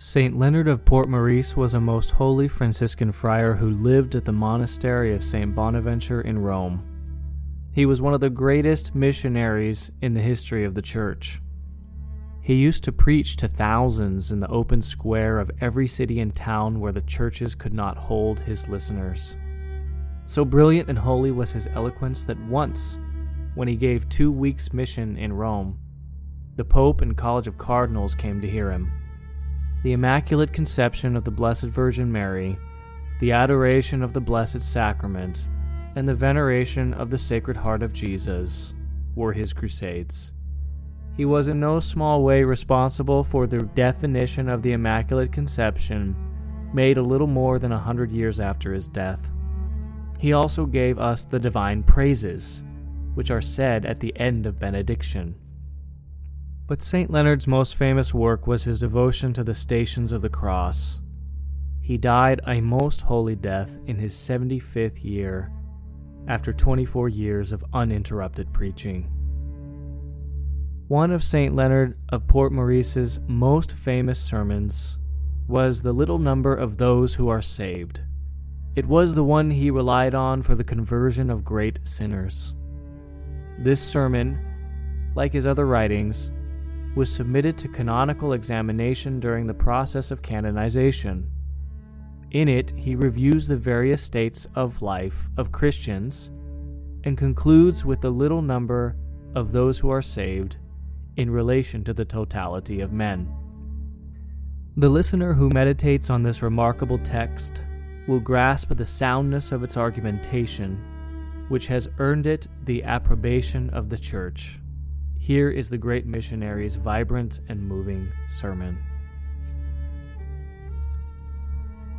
Saint Leonard of Port Maurice was a most holy Franciscan friar who lived at the monastery of Saint Bonaventure in Rome. He was one of the greatest missionaries in the history of the Church. He used to preach to thousands in the open square of every city and town where the churches could not hold his listeners. So brilliant and holy was his eloquence that once, when he gave two weeks' mission in Rome, the Pope and College of Cardinals came to hear him the Immaculate Conception of the Blessed Virgin Mary, the adoration of the Blessed Sacrament, and the veneration of the Sacred Heart of Jesus were his crusades. He was in no small way responsible for the definition of the Immaculate Conception made a little more than a hundred years after his death. He also gave us the divine praises, which are said at the end of benediction. But St. Leonard's most famous work was his devotion to the Stations of the Cross. He died a most holy death in his 75th year, after 24 years of uninterrupted preaching. One of St. Leonard of Port Maurice's most famous sermons was The Little Number of Those Who Are Saved. It was the one he relied on for the conversion of great sinners. This sermon, like his other writings, was submitted to canonical examination during the process of canonization. In it, he reviews the various states of life of Christians and concludes with the little number of those who are saved in relation to the totality of men. The listener who meditates on this remarkable text will grasp the soundness of its argumentation, which has earned it the approbation of the Church. Here is the great missionary's vibrant and moving sermon.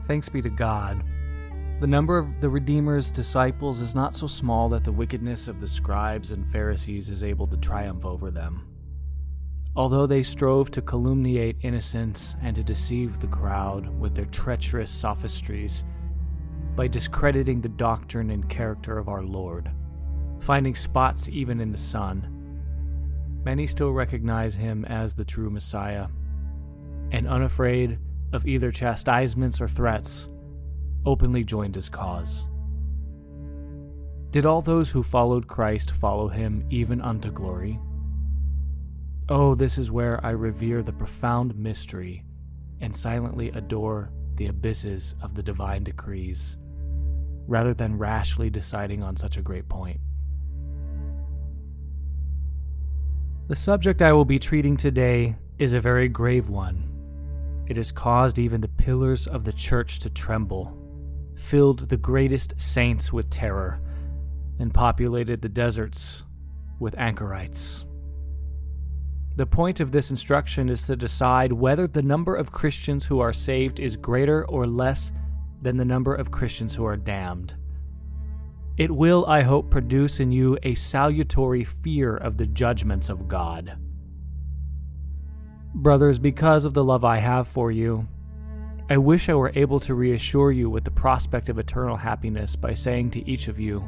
Thanks be to God. The number of the Redeemer's disciples is not so small that the wickedness of the scribes and Pharisees is able to triumph over them. Although they strove to calumniate innocence and to deceive the crowd with their treacherous sophistries by discrediting the doctrine and character of our Lord, finding spots even in the Son, Many still recognize him as the true Messiah, and unafraid of either chastisements or threats, openly joined his cause. Did all those who followed Christ follow him even unto glory? Oh, this is where I revere the profound mystery and silently adore the abysses of the divine decrees, rather than rashly deciding on such a great point. The subject I will be treating today is a very grave one. It has caused even the pillars of the church to tremble, filled the greatest saints with terror, and populated the deserts with anchorites. The point of this instruction is to decide whether the number of Christians who are saved is greater or less than the number of Christians who are damned. It will, I hope, produce in you a salutary fear of the judgments of God. Brothers, because of the love I have for you, I wish I were able to reassure you with the prospect of eternal happiness by saying to each of you,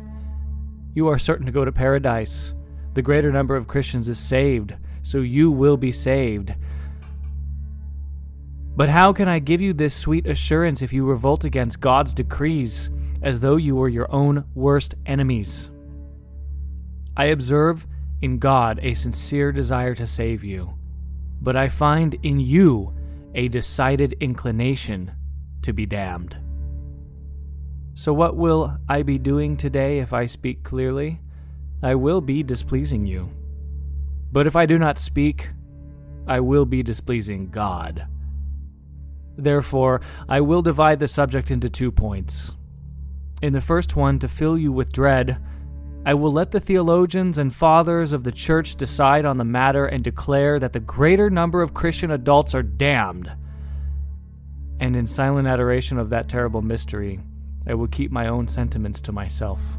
You are certain to go to paradise. The greater number of Christians is saved, so you will be saved. But how can I give you this sweet assurance if you revolt against God's decrees? As though you were your own worst enemies. I observe in God a sincere desire to save you, but I find in you a decided inclination to be damned. So, what will I be doing today if I speak clearly? I will be displeasing you. But if I do not speak, I will be displeasing God. Therefore, I will divide the subject into two points. In the first one, to fill you with dread, I will let the theologians and fathers of the church decide on the matter and declare that the greater number of Christian adults are damned. And in silent adoration of that terrible mystery, I will keep my own sentiments to myself.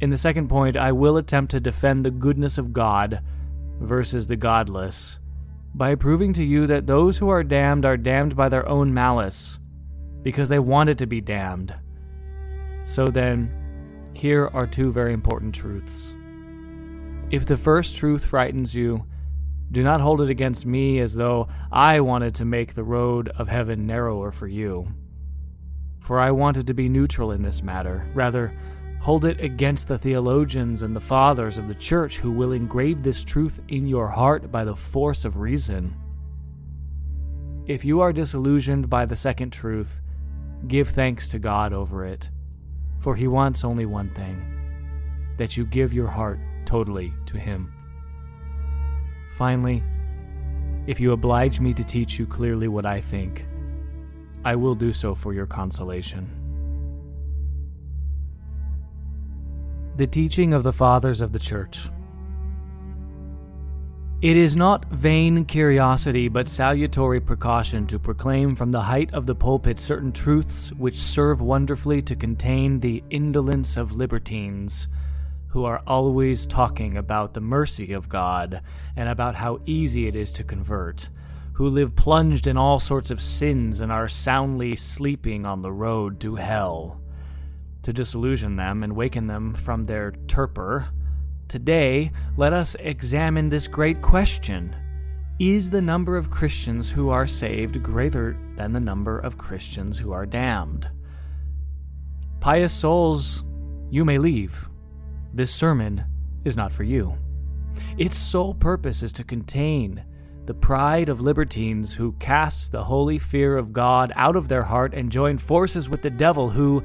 In the second point, I will attempt to defend the goodness of God versus the godless by proving to you that those who are damned are damned by their own malice because they wanted to be damned so then, here are two very important truths. If the first truth frightens you, Do not hold it against me as though I wanted to make the road of heaven narrower for you. For I wanted to be neutral in this matter. Rather, hold it against the theologians and the fathers of the church who will engrave this truth in your heart by the force of reason. If you are disillusioned by the second truth, give thanks to God over it, for He wants only one thing that you give your heart totally to Him. Finally, if you oblige me to teach you clearly what I think, I will do so for your consolation. The teaching of the Fathers of the Church. It is not vain curiosity, but salutary precaution to proclaim from the height of the pulpit certain truths which serve wonderfully to contain the indolence of libertines who are always talking about the mercy of God and about how easy it is to convert, who live plunged in all sorts of sins and are soundly sleeping on the road to hell. To disillusion them and waken them from their torpor, today let us examine this great question Is the number of Christians who are saved greater than the number of Christians who are damned? Pious souls, you may leave. This sermon is not for you. Its sole purpose is to contain the pride of libertines who cast the holy fear of God out of their heart and join forces with the devil, who,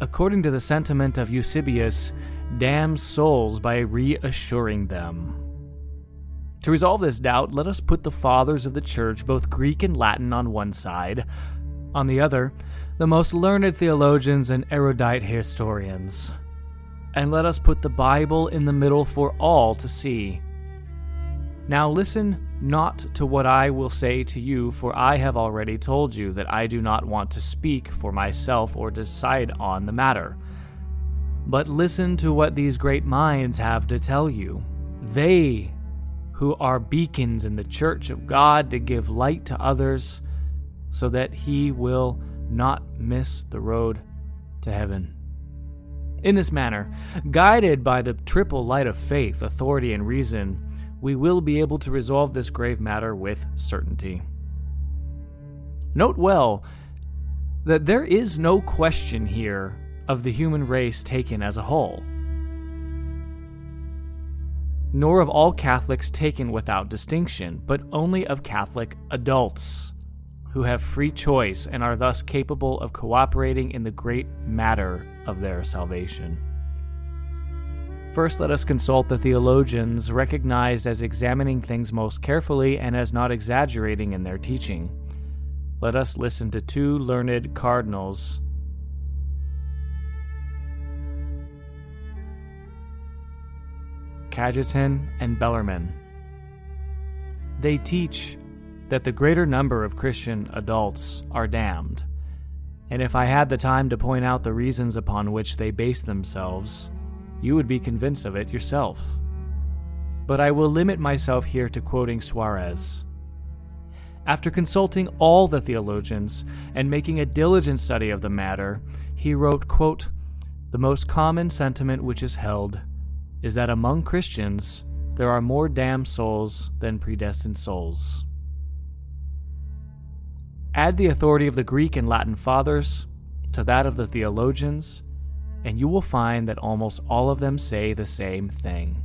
according to the sentiment of Eusebius, damns souls by reassuring them. To resolve this doubt, let us put the fathers of the Church, both Greek and Latin, on one side, on the other, the most learned theologians and erudite historians and let us put the Bible in the middle for all to see. Now listen not to what I will say to you, for I have already told you that I do not want to speak for myself or decide on the matter. But listen to what these great minds have to tell you. They, who are beacons in the church of God to give light to others, so that he will not miss the road to heaven. In this manner, guided by the triple light of faith, authority, and reason, we will be able to resolve this grave matter with certainty. Note well that there is no question here of the human race taken as a whole, nor of all Catholics taken without distinction, but only of Catholic adults who have free choice and are thus capable of cooperating in the great matter of their salvation. First, let us consult the theologians recognized as examining things most carefully and as not exaggerating in their teaching. Let us listen to two learned cardinals. Cajetan and Bellarmine. They teach that the greater number of Christian adults are damned. And if I had the time to point out the reasons upon which they base themselves, you would be convinced of it yourself. But I will limit myself here to quoting Suarez. After consulting all the theologians and making a diligent study of the matter, he wrote, quote, The most common sentiment which is held is that among Christians there are more damned souls than predestined souls. Add the authority of the Greek and Latin fathers to that of the theologians, and you will find that almost all of them say the same thing.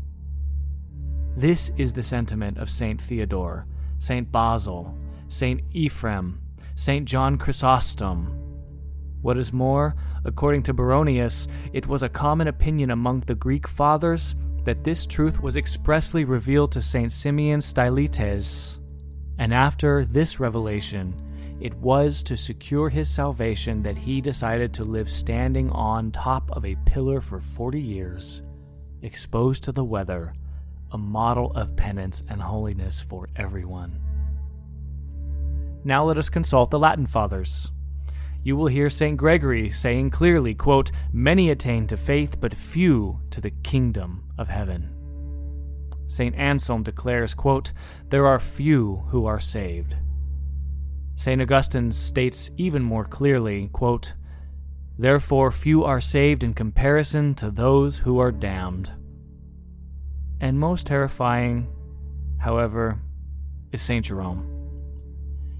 This is the sentiment of St. Theodore, St. Basil, St. Ephraim, St. John Chrysostom. What is more, according to Baronius, it was a common opinion among the Greek fathers that this truth was expressly revealed to St. Simeon Stylites. And after this revelation, it was to secure his salvation that he decided to live standing on top of a pillar for 40 years, exposed to the weather, a model of penance and holiness for everyone. Now let us consult the Latin fathers. You will hear St. Gregory saying clearly, quote, Many attain to faith, but few to the kingdom of heaven. St. Anselm declares, quote, There are few who are saved. St. Augustine states even more clearly, quote, Therefore few are saved in comparison to those who are damned. And most terrifying, however, is St. Jerome.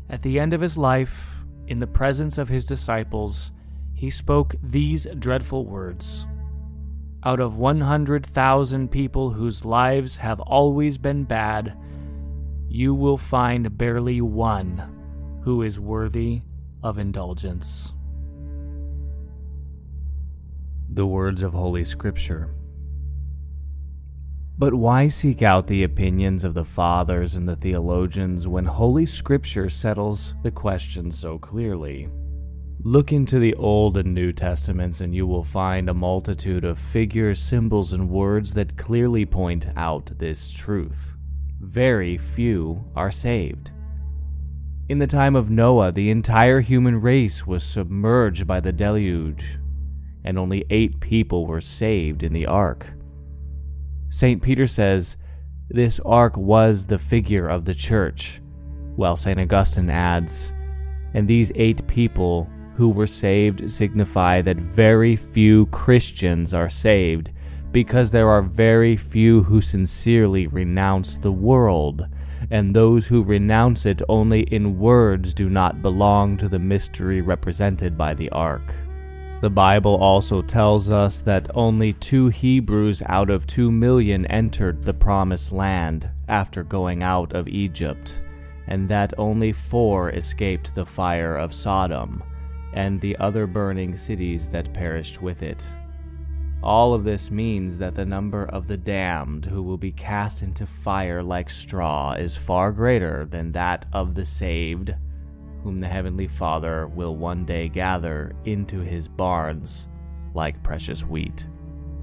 At the end of his life, in the presence of his disciples, he spoke these dreadful words Out of 100,000 people whose lives have always been bad, you will find barely one who is worthy of indulgence. The words of Holy Scripture. But why seek out the opinions of the fathers and the theologians when Holy Scripture settles the question so clearly? Look into the Old and New Testaments, and you will find a multitude of figures, symbols, and words that clearly point out this truth. Very few are saved. In the time of Noah, the entire human race was submerged by the deluge, and only eight people were saved in the ark. St. Peter says, This ark was the figure of the church, while St. Augustine adds, And these eight people who were saved signify that very few Christians are saved, because there are very few who sincerely renounce the world, and those who renounce it only in words do not belong to the mystery represented by the ark. The Bible also tells us that only two Hebrews out of two million entered the Promised Land after going out of Egypt, and that only four escaped the fire of Sodom and the other burning cities that perished with it. All of this means that the number of the damned who will be cast into fire like straw is far greater than that of the saved whom the Heavenly Father will one day gather into his barns like precious wheat.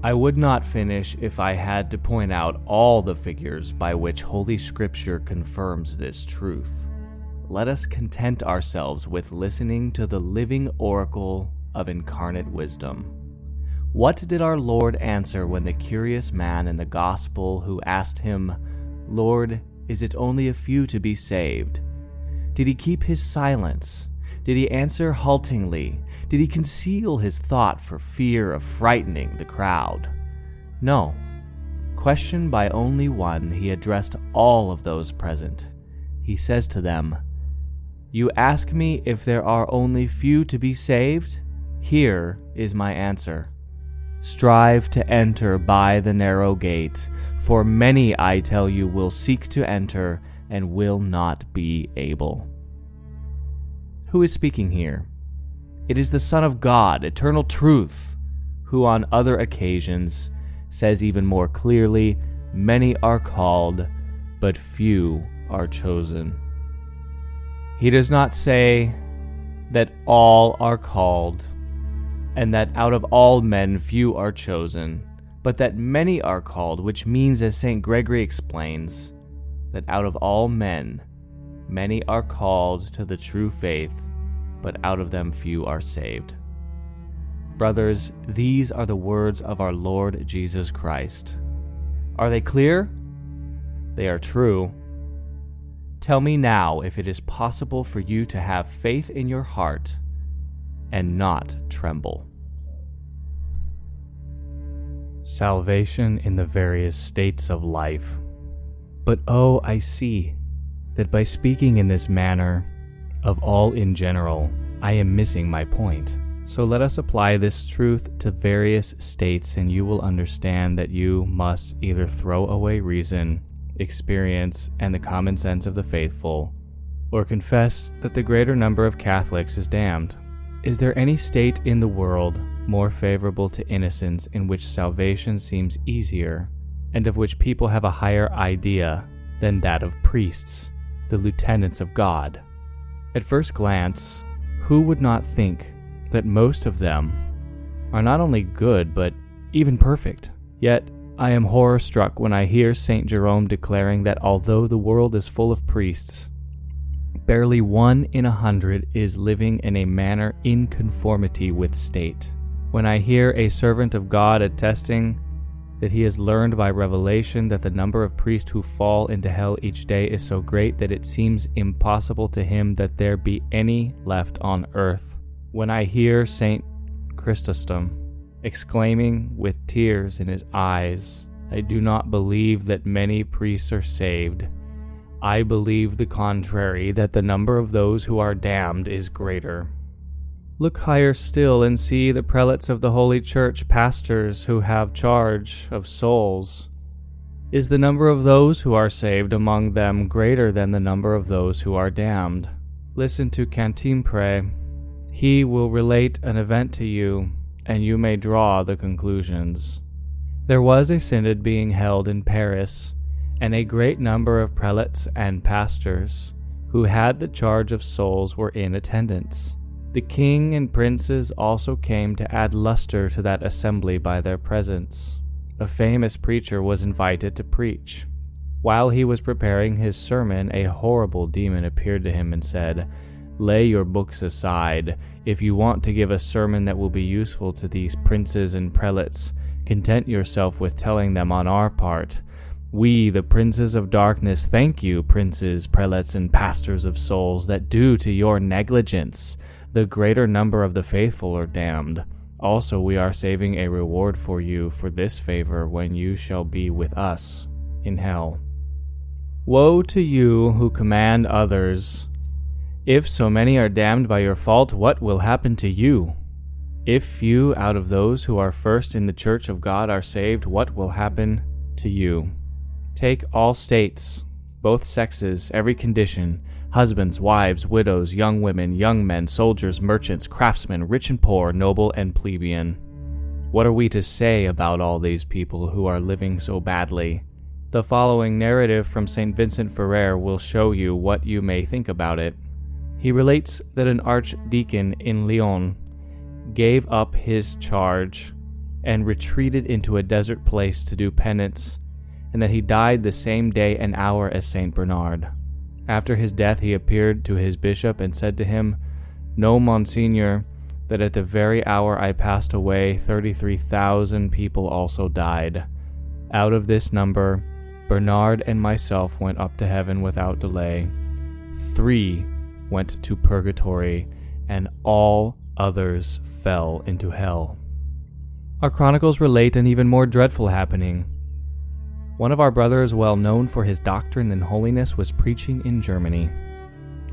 I would not finish if I had to point out all the figures by which Holy Scripture confirms this truth. Let us content ourselves with listening to the living oracle of incarnate wisdom. What did our Lord answer when the curious man in the Gospel who asked him, Lord, is it only a few to be saved? Did he keep his silence? Did he answer haltingly? Did he conceal his thought for fear of frightening the crowd? No. Questioned by only one, he addressed all of those present. He says to them, You ask me if there are only few to be saved? Here is my answer. Strive to enter by the narrow gate, for many, I tell you, will seek to enter and will not be able. Who is speaking here? It is the Son of God, eternal truth, who on other occasions says even more clearly, Many are called, but few are chosen. He does not say that all are called, and that out of all men few are chosen, but that many are called, which means, as St. Gregory explains, that out of all men, many are called to the true faith, but out of them few are saved. Brothers, these are the words of our Lord Jesus Christ. Are they clear? They are true. Tell me now if it is possible for you to have faith in your heart and not tremble. Salvation in the various states of life. But oh, I see that by speaking in this manner, of all in general, I am missing my point. So let us apply this truth to various states, and you will understand that you must either throw away reason, experience, and the common sense of the faithful, or confess that the greater number of Catholics is damned. Is there any state in the world more favorable to innocence in which salvation seems easier and of which people have a higher idea than that of priests, the lieutenants of God. At first glance, who would not think that most of them are not only good, but even perfect? Yet, I am horror struck when I hear St. Jerome declaring that although the world is full of priests, barely one in a hundred is living in a manner in conformity with state. When I hear a servant of God attesting that he has learned by revelation that the number of priests who fall into hell each day is so great that it seems impossible to him that there be any left on earth. When I hear St. Chrysostom exclaiming with tears in his eyes, I do not believe that many priests are saved, I believe the contrary, that the number of those who are damned is greater. Look higher still and see the prelates of the Holy Church, pastors who have charge of souls. Is the number of those who are saved among them greater than the number of those who are damned? Listen to Cantimpré. He will relate an event to you, and you may draw the conclusions. There was a synod being held in Paris and a great number of prelates and pastors who had the charge of souls were in attendance. The king and princes also came to add luster to that assembly by their presence. A famous preacher was invited to preach. While he was preparing his sermon, a horrible demon appeared to him and said, Lay your books aside. If you want to give a sermon that will be useful to these princes and prelates, content yourself with telling them on our part we, the princes of darkness, thank you, princes, prelates, and pastors of souls, that due to your negligence the greater number of the faithful are damned. Also, we are saving a reward for you for this favor when you shall be with us in hell. Woe to you who command others! If so many are damned by your fault, what will happen to you? If few out of those who are first in the church of God are saved, what will happen to you? Take all states, both sexes, every condition husbands, wives, widows, young women, young men, soldiers, merchants, craftsmen, rich and poor, noble and plebeian. What are we to say about all these people who are living so badly? The following narrative from St. Vincent Ferrer will show you what you may think about it. He relates that an archdeacon in Lyon gave up his charge and retreated into a desert place to do penance and that he died the same day and hour as Saint Bernard. After his death, he appeared to his bishop and said to him, Know, Monsignor, that at the very hour I passed away, 33,000 people also died. Out of this number, Bernard and myself went up to heaven without delay. Three went to purgatory, and all others fell into hell. Our chronicles relate an even more dreadful happening. One of our brothers, well known for his doctrine and holiness, was preaching in Germany.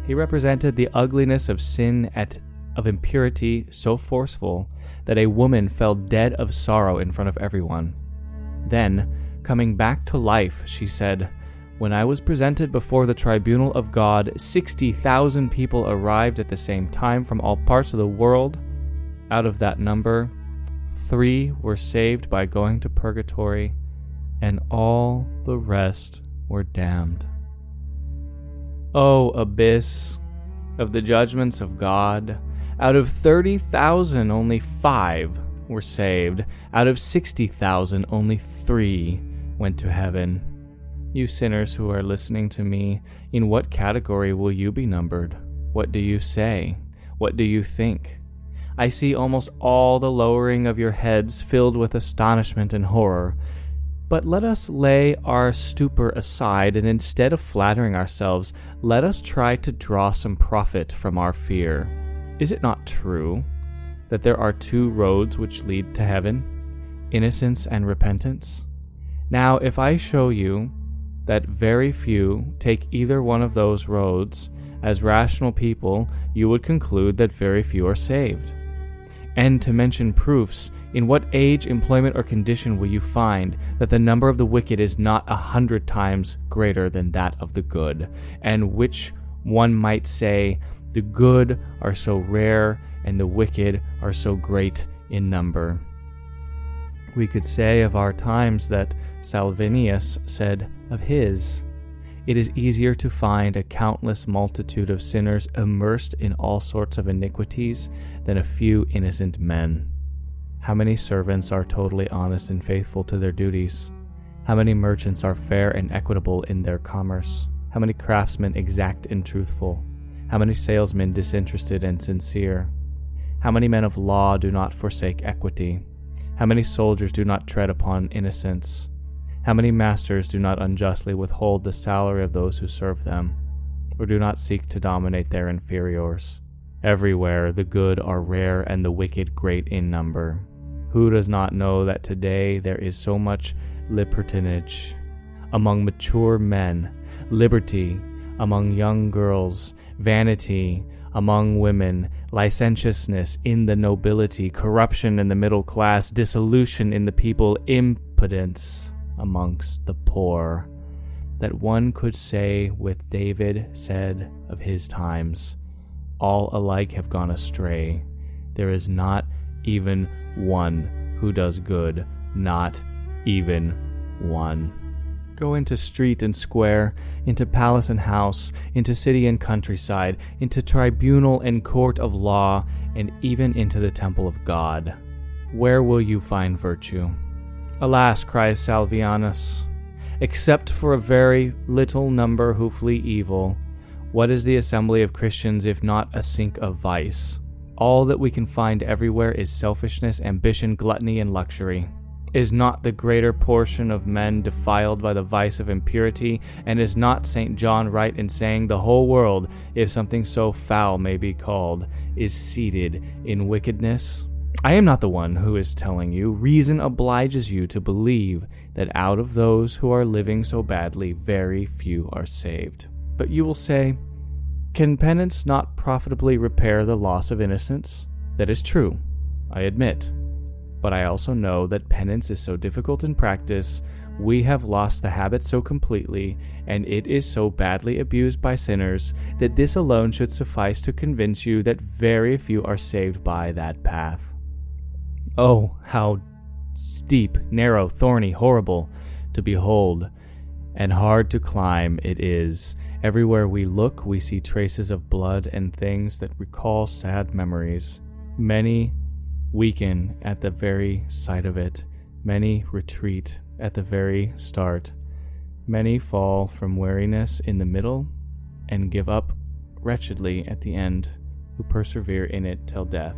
He represented the ugliness of sin at of impurity so forceful that a woman fell dead of sorrow in front of everyone. Then, coming back to life, she said, When I was presented before the tribunal of God, 60,000 people arrived at the same time from all parts of the world. Out of that number, three were saved by going to purgatory and all the rest were damned. O abyss of the judgments of God, out of 30,000, only five were saved. Out of 60,000, only three went to heaven. You sinners who are listening to me, in what category will you be numbered? What do you say? What do you think? I see almost all the lowering of your heads filled with astonishment and horror. But let us lay our stupor aside, and instead of flattering ourselves, let us try to draw some profit from our fear. Is it not true that there are two roads which lead to heaven innocence and repentance? Now, if I show you that very few take either one of those roads, as rational people, you would conclude that very few are saved. And to mention proofs, in what age, employment, or condition will you find that the number of the wicked is not a hundred times greater than that of the good? And which one might say, the good are so rare and the wicked are so great in number? We could say of our times that Salvianus said of his, it is easier to find a countless multitude of sinners immersed in all sorts of iniquities than a few innocent men. How many servants are totally honest and faithful to their duties? How many merchants are fair and equitable in their commerce? How many craftsmen exact and truthful? How many salesmen disinterested and sincere? How many men of law do not forsake equity? How many soldiers do not tread upon innocence? How many masters do not unjustly withhold the salary of those who serve them, or do not seek to dominate their inferiors? Everywhere the good are rare and the wicked great in number. Who does not know that today there is so much libertinage among mature men, liberty among young girls, vanity among women, licentiousness in the nobility, corruption in the middle class, dissolution in the people, impotence amongst the poor. That one could say with David said of his times, All alike have gone astray. There is not even one who does good, not even one. Go into street and square, into palace and house, into city and countryside, into tribunal and court of law, and even into the temple of God. Where will you find virtue? Alas, cries Salvianus, except for a very little number who flee evil, what is the assembly of Christians if not a sink of vice? All that we can find everywhere is selfishness, ambition, gluttony, and luxury. Is not the greater portion of men defiled by the vice of impurity? And is not St. John right in saying the whole world, if something so foul may be called, is seated in wickedness? I am not the one who is telling you. Reason obliges you to believe that out of those who are living so badly, very few are saved. But you will say, Can penance not profitably repair the loss of innocence? That is true, I admit but I also know that penance is so difficult in practice, we have lost the habit so completely, and it is so badly abused by sinners, that this alone should suffice to convince you that very few are saved by that path. Oh, how steep, narrow, thorny, horrible to behold, and hard to climb it is. Everywhere we look, we see traces of blood and things that recall sad memories. Many weaken at the very sight of it. Many retreat at the very start. Many fall from weariness in the middle and give up wretchedly at the end, who persevere in it till death.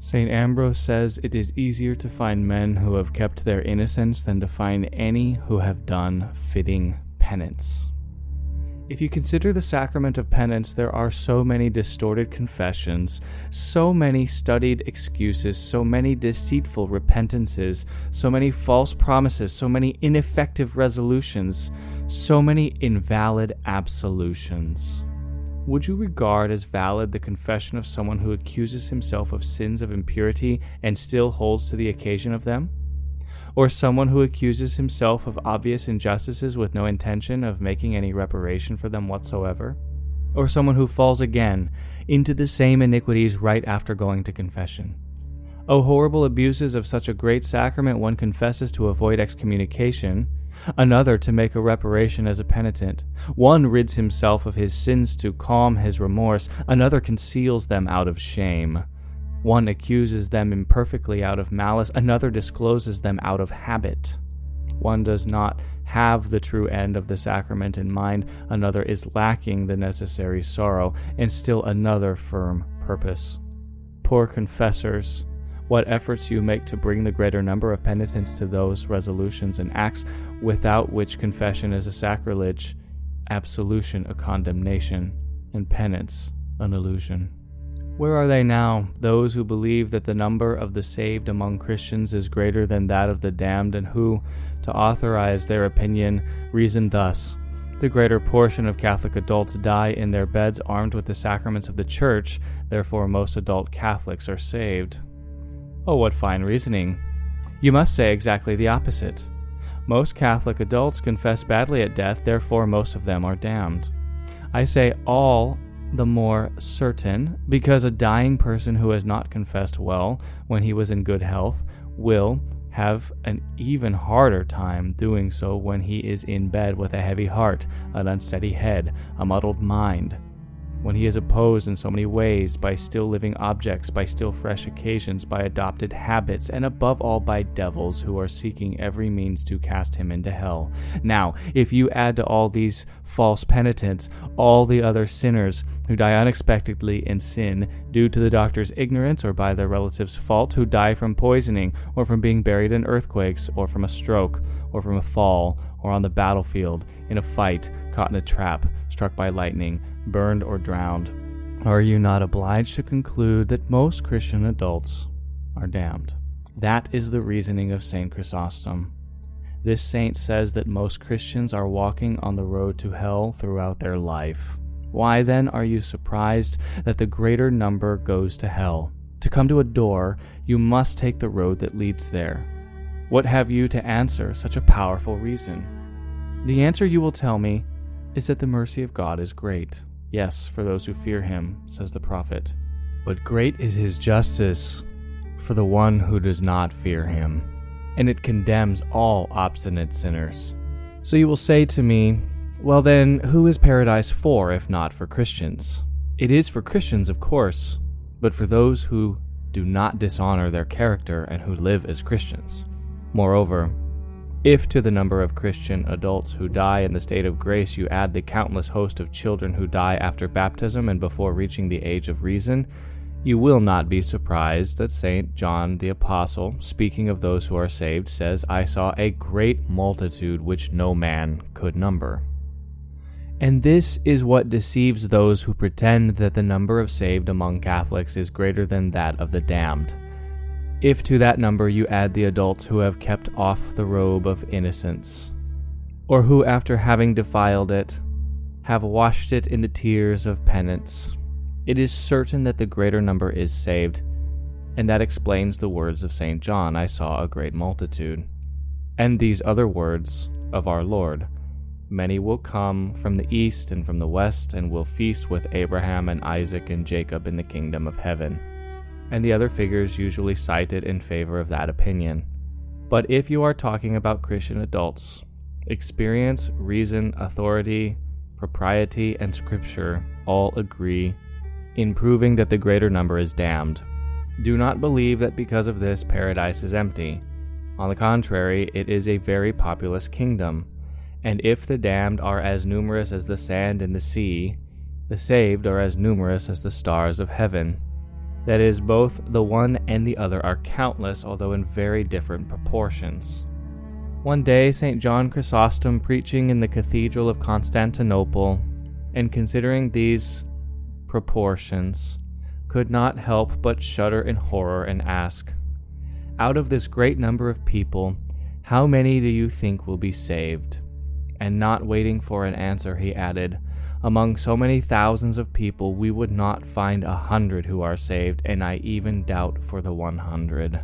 St. Ambrose says it is easier to find men who have kept their innocence than to find any who have done fitting penance. If you consider the sacrament of penance, there are so many distorted confessions, so many studied excuses, so many deceitful repentances, so many false promises, so many ineffective resolutions, so many invalid absolutions. Would you regard as valid the confession of someone who accuses himself of sins of impurity and still holds to the occasion of them? or someone who accuses himself of obvious injustices with no intention of making any reparation for them whatsoever, or someone who falls again into the same iniquities right after going to confession. O horrible abuses of such a great sacrament one confesses to avoid excommunication, another to make a reparation as a penitent. One rids himself of his sins to calm his remorse, another conceals them out of shame. One accuses them imperfectly out of malice, another discloses them out of habit. One does not have the true end of the sacrament in mind, another is lacking the necessary sorrow, and still another firm purpose. Poor confessors, what efforts you make to bring the greater number of penitents to those resolutions and acts without which confession is a sacrilege, absolution a condemnation, and penance an illusion. Where are they now, those who believe that the number of the saved among Christians is greater than that of the damned, and who, to authorize their opinion, reason thus? The greater portion of Catholic adults die in their beds armed with the sacraments of the Church, therefore, most adult Catholics are saved. Oh, what fine reasoning! You must say exactly the opposite. Most Catholic adults confess badly at death, therefore, most of them are damned. I say all the more certain, because a dying person who has not confessed well when he was in good health will have an even harder time doing so when he is in bed with a heavy heart, an unsteady head, a muddled mind, when he is opposed in so many ways by still living objects, by still fresh occasions, by adopted habits, and above all by devils who are seeking every means to cast him into hell. Now, if you add to all these false penitents all the other sinners who die unexpectedly in sin due to the doctor's ignorance or by their relatives' fault, who die from poisoning, or from being buried in earthquakes, or from a stroke, or from a fall, or on the battlefield, in a fight, caught in a trap, struck by lightning, burned, or drowned, are you not obliged to conclude that most Christian adults are damned? That is the reasoning of St. Chrysostom. This saint says that most Christians are walking on the road to hell throughout their life. Why then are you surprised that the greater number goes to hell? To come to a door, you must take the road that leads there. What have you to answer such a powerful reason? The answer you will tell me is that the mercy of God is great. Yes, for those who fear him, says the prophet. But great is his justice for the one who does not fear him, and it condemns all obstinate sinners. So you will say to me, Well, then, who is paradise for if not for Christians? It is for Christians, of course, but for those who do not dishonor their character and who live as Christians. Moreover, if to the number of Christian adults who die in the state of grace you add the countless host of children who die after baptism and before reaching the age of reason, you will not be surprised that St. John the Apostle, speaking of those who are saved, says, I saw a great multitude which no man could number. And this is what deceives those who pretend that the number of saved among Catholics is greater than that of the damned. If to that number you add the adults who have kept off the robe of innocence, or who, after having defiled it, have washed it in the tears of penance, it is certain that the greater number is saved, and that explains the words of St. John I saw a great multitude, and these other words of our Lord Many will come from the east and from the west, and will feast with Abraham and Isaac and Jacob in the kingdom of heaven. And the other figures usually cited in favor of that opinion. But if you are talking about Christian adults, experience, reason, authority, propriety, and scripture all agree in proving that the greater number is damned. Do not believe that because of this paradise is empty. On the contrary, it is a very populous kingdom. And if the damned are as numerous as the sand in the sea, the saved are as numerous as the stars of heaven. That is, both the one and the other are countless, although in very different proportions. One day, St. John Chrysostom, preaching in the Cathedral of Constantinople, and considering these proportions, could not help but shudder in horror and ask, Out of this great number of people, how many do you think will be saved? And not waiting for an answer, he added, Among so many thousands of people, we would not find a hundred who are saved, and I even doubt for the one hundred.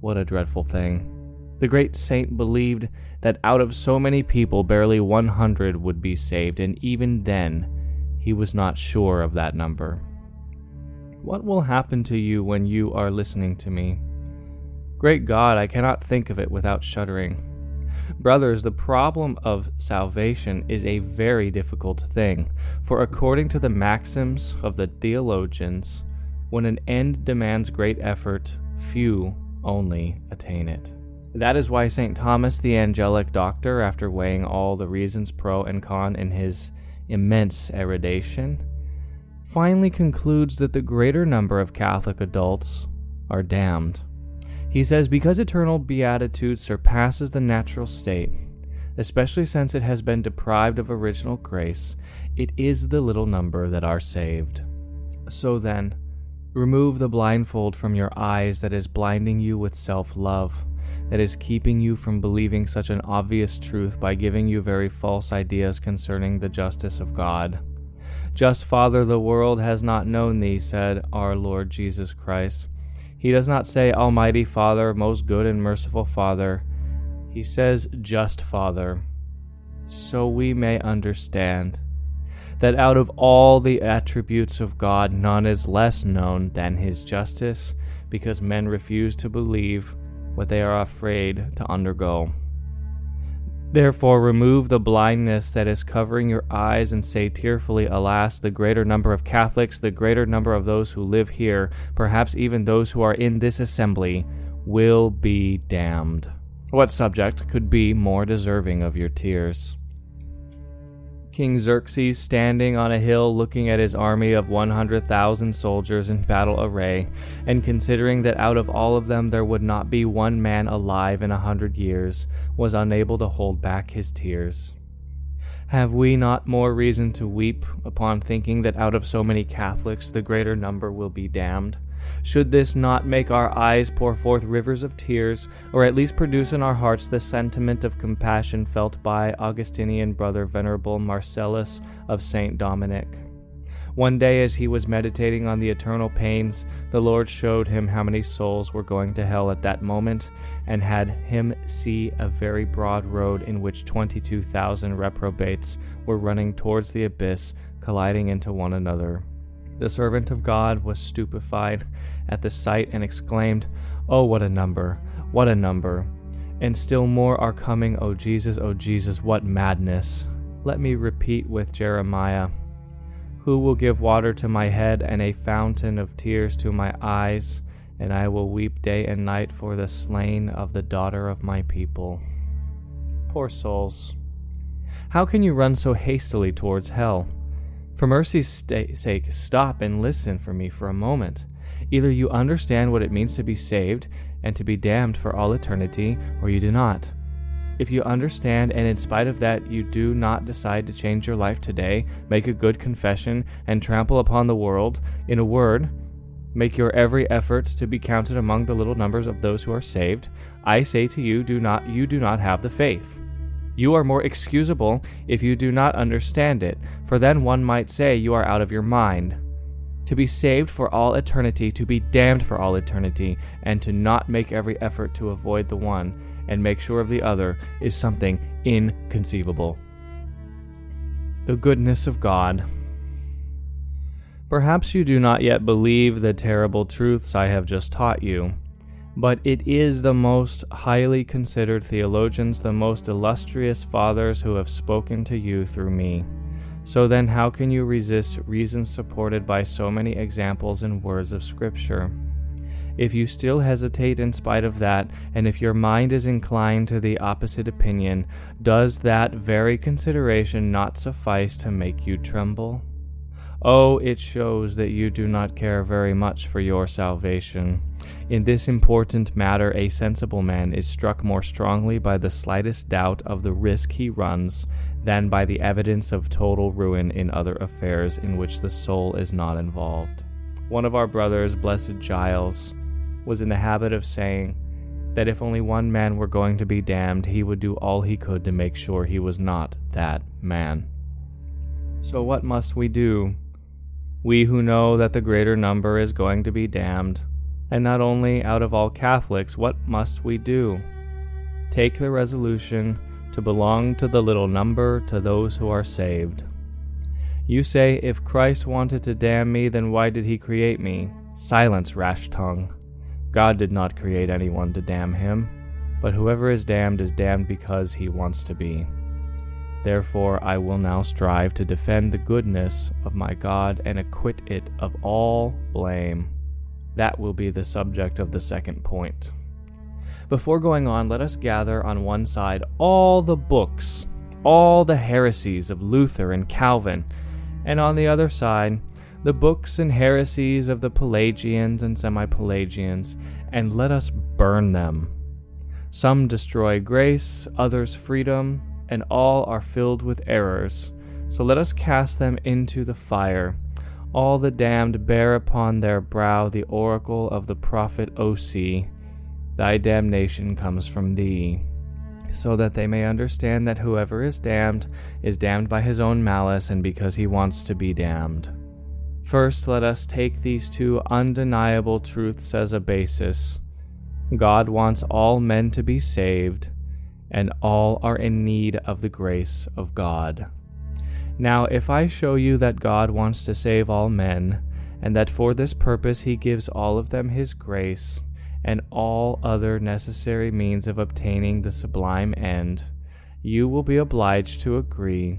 What a dreadful thing. The great saint believed that out of so many people, barely one hundred would be saved, and even then, he was not sure of that number. What will happen to you when you are listening to me? Great God, I cannot think of it without shuddering. Brothers, the problem of salvation is a very difficult thing, for according to the maxims of the theologians, when an end demands great effort, few only attain it. That is why St. Thomas the angelic doctor, after weighing all the reasons pro and con in his immense erudition, finally concludes that the greater number of Catholic adults are damned. He says, because eternal beatitude surpasses the natural state, especially since it has been deprived of original grace, it is the little number that are saved. So then, remove the blindfold from your eyes that is blinding you with self love that is keeping you from believing such an obvious truth by giving you very false ideas concerning the justice of God. Just Father, the world has not known thee, said our Lord Jesus Christ. He does not say, Almighty Father, most good and merciful Father. He says, Just Father, so we may understand that out of all the attributes of God, none is less known than his justice, because men refuse to believe what they are afraid to undergo. Therefore, remove the blindness that is covering your eyes and say tearfully, Alas, the greater number of Catholics, the greater number of those who live here, perhaps even those who are in this assembly, will be damned. What subject could be more deserving of your tears? King Xerxes standing on a hill looking at his army of 100,000 soldiers in battle array, and considering that out of all of them there would not be one man alive in a hundred years, was unable to hold back his tears. Have we not more reason to weep upon thinking that out of so many Catholics the greater number will be damned? Should this not make our eyes pour forth rivers of tears, or at least produce in our hearts the sentiment of compassion felt by Augustinian brother Venerable Marcellus of St. Dominic? One day, as he was meditating on the eternal pains, the Lord showed him how many souls were going to hell at that moment, and had him see a very broad road in which 22,000 reprobates were running towards the abyss, colliding into one another. The servant of God was stupefied at the sight and exclaimed, Oh, what a number! What a number! And still more are coming, O Jesus, O Jesus, what madness! Let me repeat with Jeremiah Who will give water to my head and a fountain of tears to my eyes? And I will weep day and night for the slain of the daughter of my people. Poor souls! How can you run so hastily towards hell? For mercy's sake, stop and listen for me for a moment. Either you understand what it means to be saved and to be damned for all eternity, or you do not. If you understand, and in spite of that you do not decide to change your life today, make a good confession, and trample upon the world, in a word, make your every effort to be counted among the little numbers of those who are saved, I say to you, do not you do not have the faith. You are more excusable if you do not understand it, for then one might say you are out of your mind. To be saved for all eternity, to be damned for all eternity, and to not make every effort to avoid the one and make sure of the other is something inconceivable. The goodness of God. Perhaps you do not yet believe the terrible truths I have just taught you but it is the most highly considered theologians, the most illustrious fathers who have spoken to you through me. So then, how can you resist reason supported by so many examples and words of Scripture? If you still hesitate in spite of that, and if your mind is inclined to the opposite opinion, does that very consideration not suffice to make you tremble? Oh, it shows that you do not care very much for your salvation. In this important matter, a sensible man is struck more strongly by the slightest doubt of the risk he runs than by the evidence of total ruin in other affairs in which the soul is not involved. One of our brothers, Blessed Giles, was in the habit of saying that if only one man were going to be damned, he would do all he could to make sure he was not that man. So, what must we do? We who know that the greater number is going to be damned. And not only out of all Catholics, what must we do? Take the resolution to belong to the little number, to those who are saved. You say, If Christ wanted to damn me, then why did he create me? Silence, rash tongue. God did not create anyone to damn him, but whoever is damned is damned because he wants to be. Therefore, I will now strive to defend the goodness of my God and acquit it of all blame. That will be the subject of the second point. Before going on, let us gather on one side all the books, all the heresies of Luther and Calvin, and on the other side, the books and heresies of the Pelagians and semi Pelagians, and let us burn them. Some destroy grace, others freedom, and all are filled with errors. So let us cast them into the fire. All the damned bear upon their brow the oracle of the prophet Osee. Thy damnation comes from thee. So that they may understand that whoever is damned is damned by his own malice and because he wants to be damned. First, let us take these two undeniable truths as a basis. God wants all men to be saved and all are in need of the grace of God. Now, if I show you that God wants to save all men, and that for this purpose he gives all of them his grace, and all other necessary means of obtaining the sublime end, you will be obliged to agree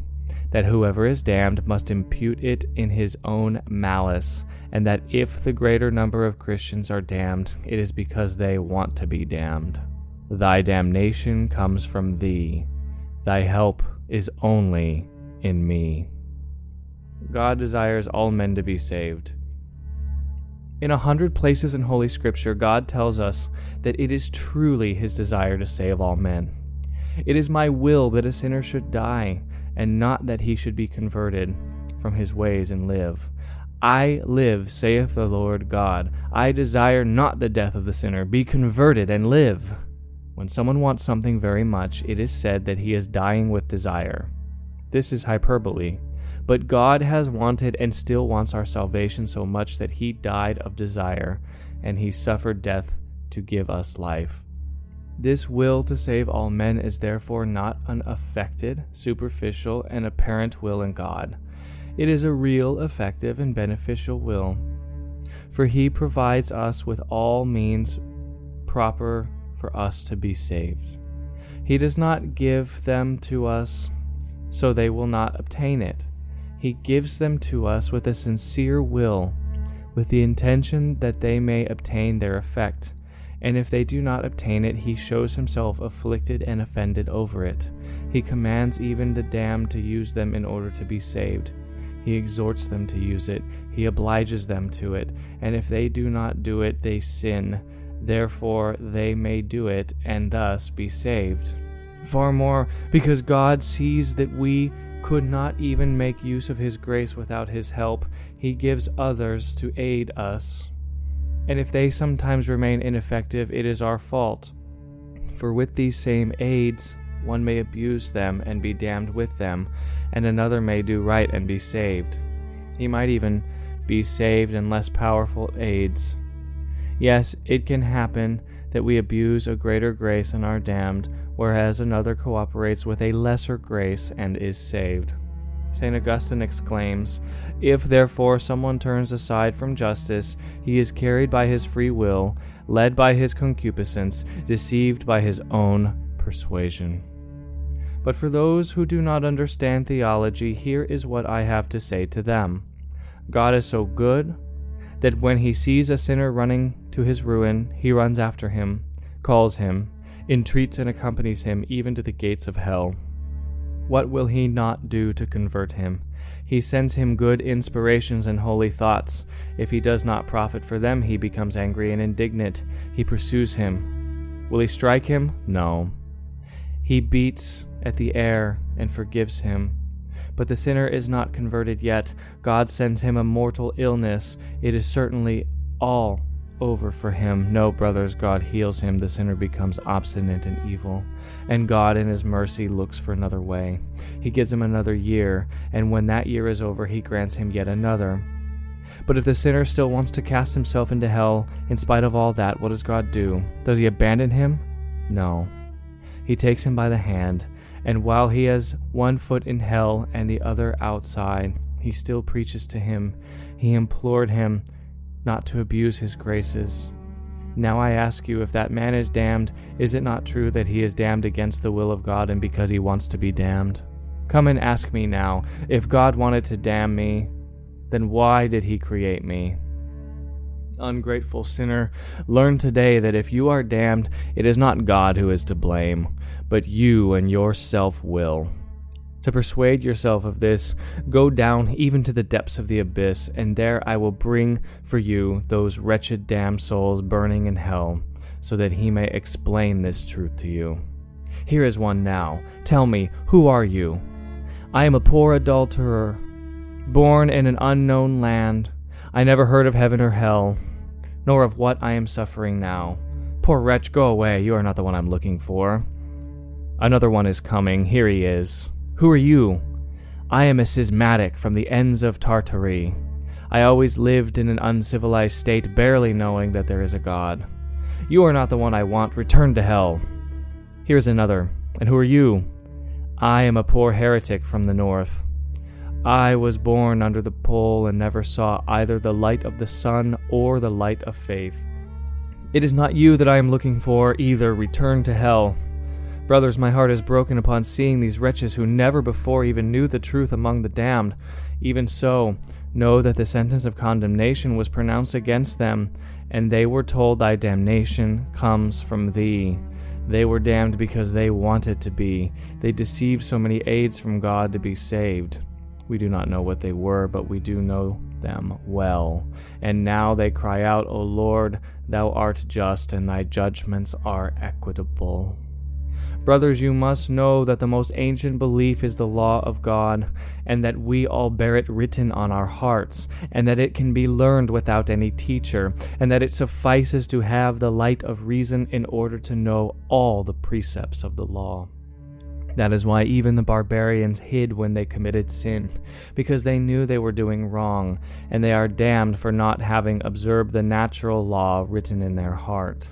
that whoever is damned must impute it in his own malice, and that if the greater number of Christians are damned, it is because they want to be damned. Thy damnation comes from thee. Thy help is only in me. God desires all men to be saved. In a hundred places in Holy Scripture, God tells us that it is truly His desire to save all men. It is my will that a sinner should die, and not that he should be converted from his ways and live. I live, saith the Lord God. I desire not the death of the sinner. Be converted and live. When someone wants something very much, it is said that he is dying with desire. This is hyperbole. But God has wanted and still wants our salvation so much that he died of desire, and he suffered death to give us life. This will to save all men is therefore not an affected, superficial, and apparent will in God. It is a real, effective, and beneficial will. For he provides us with all means proper for us to be saved. He does not give them to us so they will not obtain it. He gives them to us with a sincere will, with the intention that they may obtain their effect and if they do not obtain it, he shows himself afflicted and offended over it. He commands even the damned to use them in order to be saved. He exhorts them to use it, he obliges them to it, and if they do not do it, they sin. Therefore, they may do it, and thus be saved. Far more, because God sees that we could not even make use of His grace without His help, He gives others to aid us and if they sometimes remain ineffective, it is our fault. For with these same aids, one may abuse them and be damned with them, and another may do right and be saved. He might even be saved in less powerful aids. Yes, it can happen that we abuse a greater grace and are damned, whereas another cooperates with a lesser grace and is saved. St. Augustine exclaims, If therefore someone turns aside from justice, he is carried by his free will, led by his concupiscence, deceived by his own persuasion. But for those who do not understand theology, here is what I have to say to them God is so good that when he sees a sinner running to his ruin, he runs after him, calls him, entreats and accompanies him even to the gates of hell. What will he not do to convert him? He sends him good inspirations and holy thoughts. If he does not profit for them, he becomes angry and indignant. He pursues him. Will he strike him? No. He beats at the air and forgives him. But the sinner is not converted yet. God sends him a mortal illness. It is certainly all over for him. No, brothers, God heals him. The sinner becomes obstinate and evil. And God, in his mercy, looks for another way. He gives him another year, and when that year is over, he grants him yet another. But if the sinner still wants to cast himself into hell, in spite of all that, what does God do? Does he abandon him? No. He takes him by the hand, and while he has one foot in hell and the other outside, he still preaches to him. He implored him not to abuse his graces. Now I ask you, if that man is damned, is it not true that he is damned against the will of God and because he wants to be damned? Come and ask me now, if God wanted to damn me, then why did he create me? Ungrateful sinner, learn today that if you are damned, it is not God who is to blame, but you and your self will. To persuade yourself of this, go down even to the depths of the abyss, and there I will bring for you those wretched damned souls burning in hell, so that he may explain this truth to you. Here is one now. Tell me, who are you? I am a poor adulterer, born in an unknown land. I never heard of heaven or hell, nor of what I am suffering now. Poor wretch, go away. You are not the one I'm looking for. Another one is coming. Here he is. Who are you? I am a schismatic from the ends of Tartary. I always lived in an uncivilized state, barely knowing that there is a God. You are not the one I want. Return to hell. Here's another. And who are you? I am a poor heretic from the north. I was born under the pole and never saw either the light of the sun or the light of faith. It is not you that I am looking for, either. Return to hell. Brothers, my heart is broken upon seeing these wretches who never before even knew the truth among the damned. Even so, know that the sentence of condemnation was pronounced against them, and they were told, Thy damnation comes from thee. They were damned because they wanted to be. They deceived so many aids from God to be saved. We do not know what they were, but we do know them well. And now they cry out, O Lord, thou art just, and thy judgments are equitable. Brothers, you must know that the most ancient belief is the law of God, and that we all bear it written on our hearts, and that it can be learned without any teacher, and that it suffices to have the light of reason in order to know all the precepts of the law. That is why even the barbarians hid when they committed sin, because they knew they were doing wrong, and they are damned for not having observed the natural law written in their heart.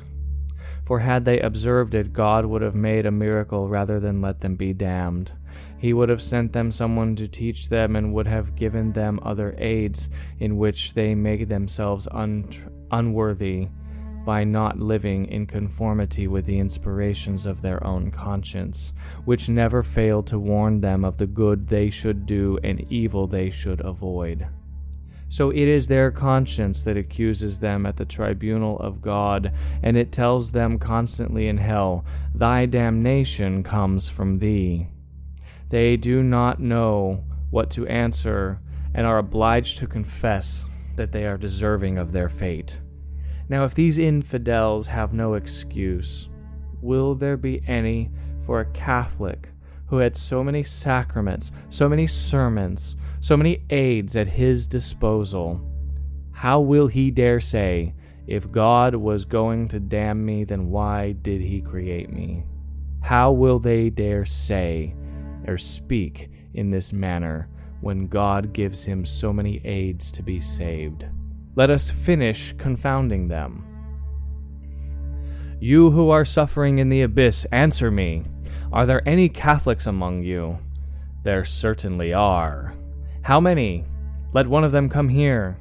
For had they observed it, God would have made a miracle rather than let them be damned. He would have sent them someone to teach them and would have given them other aids in which they make themselves un- unworthy by not living in conformity with the inspirations of their own conscience, which never failed to warn them of the good they should do and evil they should avoid. So it is their conscience that accuses them at the tribunal of God, and it tells them constantly in hell, Thy damnation comes from thee. They do not know what to answer, and are obliged to confess that they are deserving of their fate. Now, if these infidels have no excuse, will there be any for a Catholic who had so many sacraments, so many sermons, so many aids at his disposal, how will he dare say, If God was going to damn me, then why did he create me? How will they dare say or speak in this manner when God gives him so many aids to be saved? Let us finish confounding them. You who are suffering in the abyss, answer me. Are there any Catholics among you? There certainly are. How many? Let one of them come here.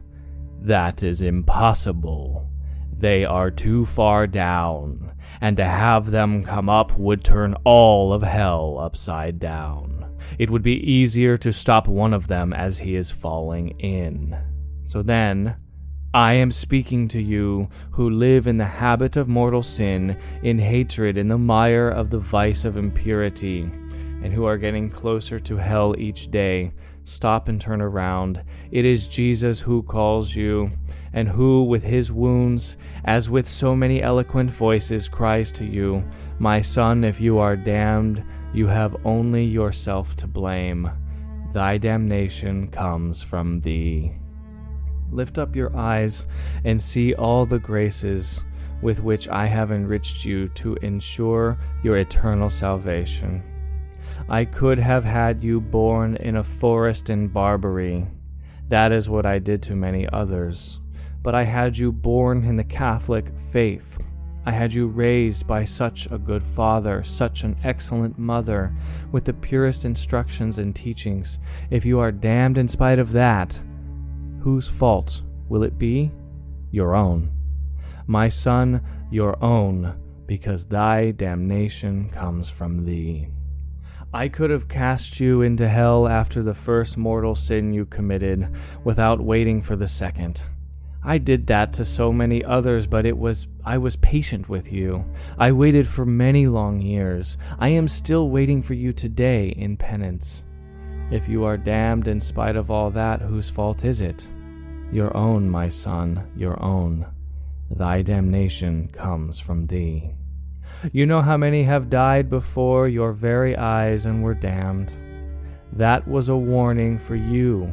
That is impossible. They are too far down, and to have them come up would turn all of hell upside down. It would be easier to stop one of them as he is falling in. So then, I am speaking to you who live in the habit of mortal sin, in hatred, in the mire of the vice of impurity, and who are getting closer to hell each day. Stop and turn around. It is Jesus who calls you, and who, with his wounds, as with so many eloquent voices, cries to you, My son, if you are damned, you have only yourself to blame. Thy damnation comes from thee. Lift up your eyes and see all the graces with which I have enriched you to ensure your eternal salvation. I could have had you born in a forest in Barbary. That is what I did to many others. But I had you born in the Catholic faith. I had you raised by such a good father, such an excellent mother, with the purest instructions and teachings. If you are damned in spite of that, Whose fault will it be? Your own. My son, your own, because thy damnation comes from thee. I could have cast you into hell after the first mortal sin you committed, without waiting for the second. I did that to so many others, but it was I was patient with you. I waited for many long years. I am still waiting for you today in penance. If you are damned in spite of all that, whose fault is it? Your own, my son, your own. Thy damnation comes from thee. You know how many have died before your very eyes and were damned. That was a warning for you.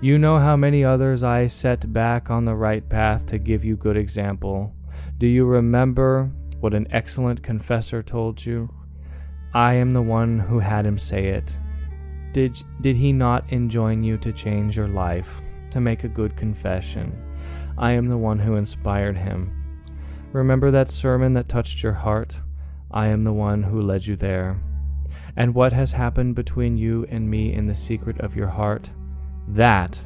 You know how many others I set back on the right path to give you good example. Do you remember what an excellent confessor told you? I am the one who had him say it. Did, did he not enjoin you to change your life? To make a good confession. I am the one who inspired him. Remember that sermon that touched your heart? I am the one who led you there. And what has happened between you and me in the secret of your heart? That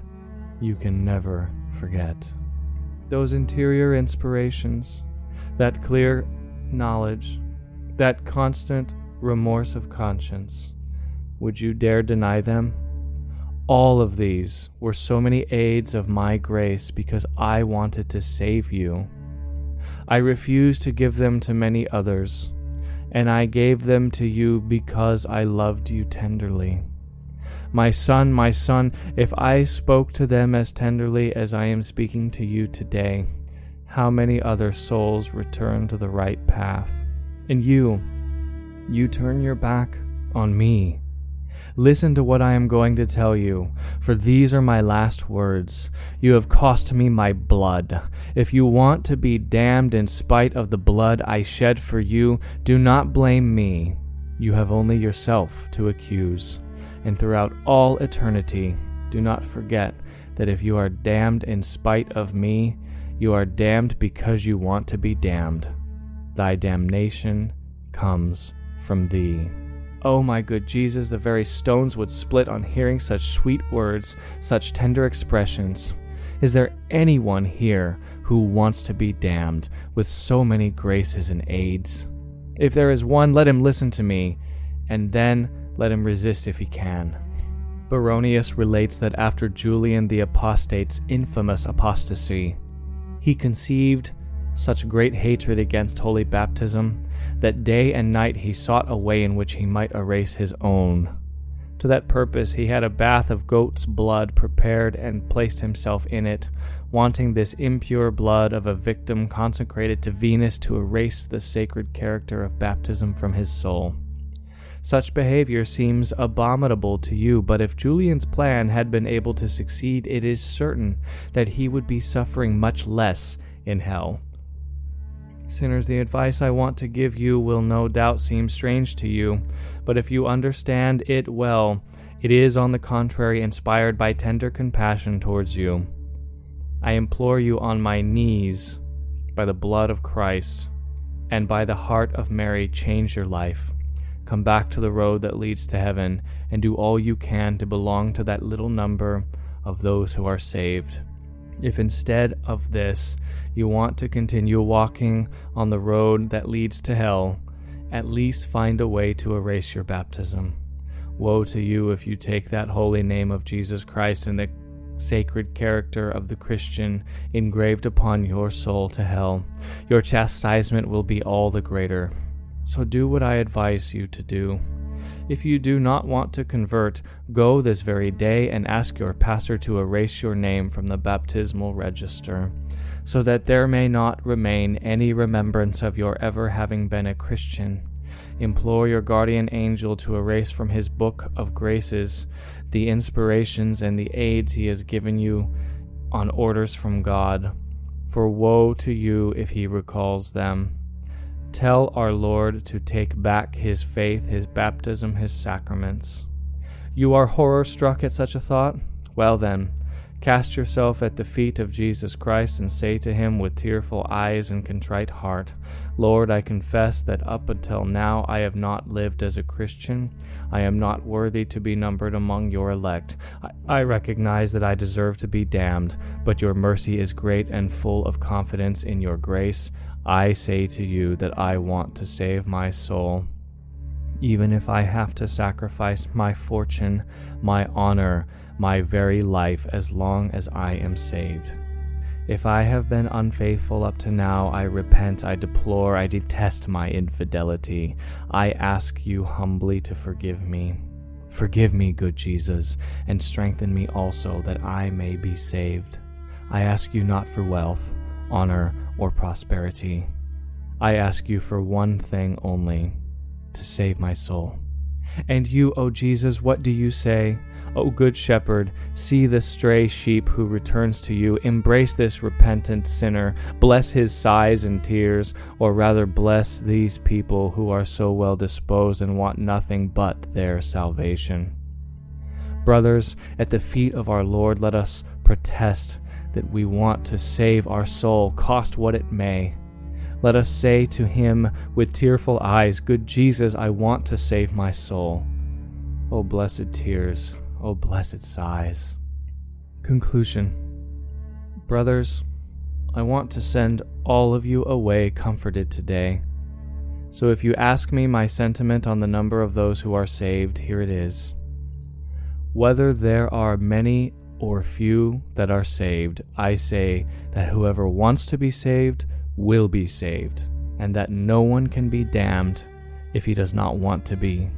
you can never forget. Those interior inspirations, that clear knowledge, that constant remorse of conscience, would you dare deny them? All of these were so many aids of my grace because I wanted to save you. I refused to give them to many others, and I gave them to you because I loved you tenderly. My son, my son, if I spoke to them as tenderly as I am speaking to you today, how many other souls return to the right path? And you, you turn your back on me. Listen to what I am going to tell you, for these are my last words. You have cost me my blood. If you want to be damned in spite of the blood I shed for you, do not blame me. You have only yourself to accuse. And throughout all eternity, do not forget that if you are damned in spite of me, you are damned because you want to be damned. Thy damnation comes from thee. Oh, my good Jesus, the very stones would split on hearing such sweet words, such tender expressions. Is there anyone here who wants to be damned with so many graces and aids? If there is one, let him listen to me, and then let him resist if he can. Baronius relates that after Julian the Apostate's infamous apostasy, he conceived such great hatred against holy baptism that day and night he sought a way in which he might erase his own. To that purpose he had a bath of goat's blood prepared and placed himself in it, wanting this impure blood of a victim consecrated to Venus to erase the sacred character of baptism from his soul. Such behavior seems abominable to you, but if Julian's plan had been able to succeed, it is certain that he would be suffering much less in hell. Sinners, the advice I want to give you will no doubt seem strange to you, but if you understand it well, it is on the contrary inspired by tender compassion towards you. I implore you on my knees, by the blood of Christ, and by the heart of Mary, change your life. Come back to the road that leads to heaven, and do all you can to belong to that little number of those who are saved. If instead of this you want to continue walking on the road that leads to hell, at least find a way to erase your baptism. Woe to you if you take that holy name of Jesus Christ and the sacred character of the Christian engraved upon your soul to hell. Your chastisement will be all the greater. So do what I advise you to do. If you do not want to convert, go this very day and ask your pastor to erase your name from the baptismal register, so that there may not remain any remembrance of your ever having been a Christian. Implore your guardian angel to erase from his book of graces the inspirations and the aids he has given you on orders from God. For woe to you if he recalls them. Tell our Lord to take back his faith, his baptism, his sacraments. You are horror struck at such a thought? Well, then, cast yourself at the feet of Jesus Christ and say to him with tearful eyes and contrite heart, Lord, I confess that up until now I have not lived as a Christian. I am not worthy to be numbered among your elect. I, recognize that I deserve to be damned, but your mercy is great and full of confidence in your grace. I say to you that I want to save my soul, even if I have to sacrifice my fortune, my honor, my very life, as long as I am saved. If I have been unfaithful up to now, I repent, I deplore, I detest my infidelity. I ask you humbly to forgive me. Forgive me, good Jesus, and strengthen me also that I may be saved. I ask you not for wealth, honor, or prosperity. I ask you for one thing only to save my soul. And you, O Jesus, what do you say? O Good Shepherd, see the stray sheep who returns to you. Embrace this repentant sinner. Bless his sighs and tears, or rather, bless these people who are so well disposed and want nothing but their salvation. Brothers, at the feet of our Lord, let us protest that we want to save our soul, cost what it may. Let us say to him with tearful eyes, Good Jesus, I want to save my soul. O oh, blessed tears, O oh, blessed sighs. Conclusion Brothers, I want to send all of you away comforted today. So if you ask me my sentiment on the number of those who are saved, here it is. Whether there are many or few that are saved, I say that whoever wants to be saved will be saved, and that no one can be damned if he does not want to be.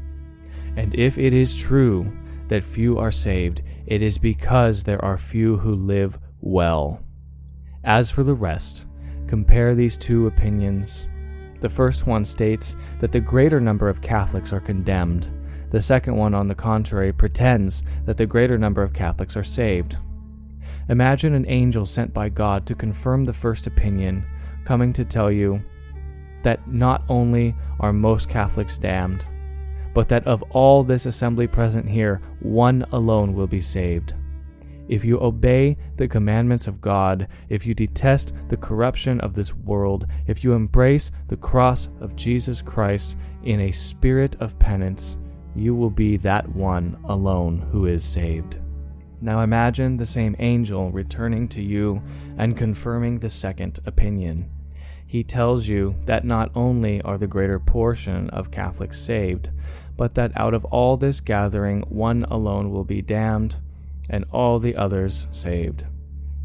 And if it is true that few are saved, it is because there are few who live well. As for the rest, compare these two opinions. The first one states that the greater number of Catholics are condemned. The second one, on the contrary, pretends that the greater number of Catholics are saved. Imagine an angel sent by God to confirm the first opinion, coming to tell you that not only are most Catholics damned, but that of all this assembly present here, one alone will be saved. If you obey the commandments of God, if you detest the corruption of this world, if you embrace the cross of Jesus Christ in a spirit of penance, you will be that one alone who is saved. Now imagine the same angel returning to you and confirming the second opinion. He tells you that not only are the greater portion of Catholics saved, but that out of all this gathering one alone will be damned and all the others saved.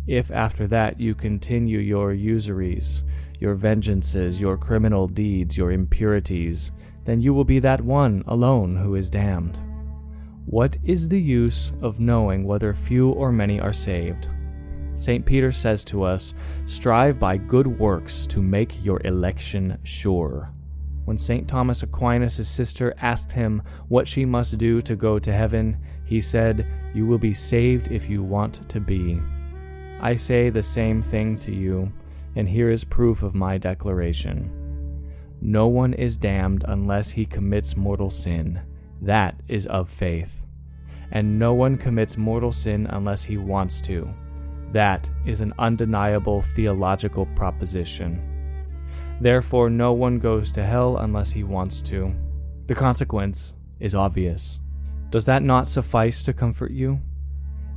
If after that you continue your usuries, your vengeances, your criminal deeds, your impurities, then you will be that one alone who is damned. What is the use of knowing whether few or many are saved? St. Peter says to us, Strive by good works to make your election sure. When St. Thomas Aquinas' sister asked him what she must do to go to heaven, he said, You will be saved if you want to be. I say the same thing to you, and here is proof of my declaration. No one is damned unless he commits mortal sin. That is of faith. And no one commits mortal sin unless he wants to. That is an undeniable theological proposition. Therefore, no one goes to hell unless he wants to. The consequence is obvious. Does that not suffice to comfort you?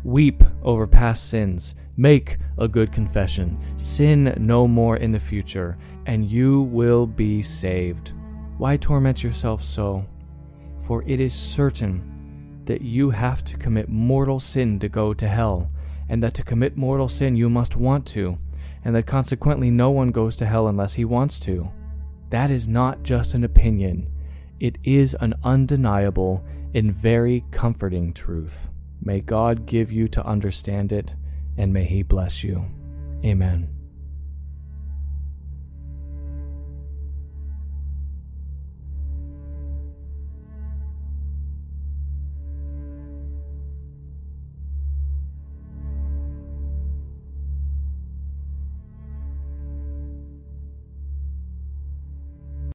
Weep over past sins, make a good confession, sin no more in the future, and you will be saved. Why torment yourself so? For it is certain that you have to commit mortal sin to go to hell, and that to commit mortal sin you must want to, and that consequently no one goes to hell unless he wants to. That is not just an opinion, it is an undeniable and very comforting truth. May God give you to understand it, and may He bless you. Amen.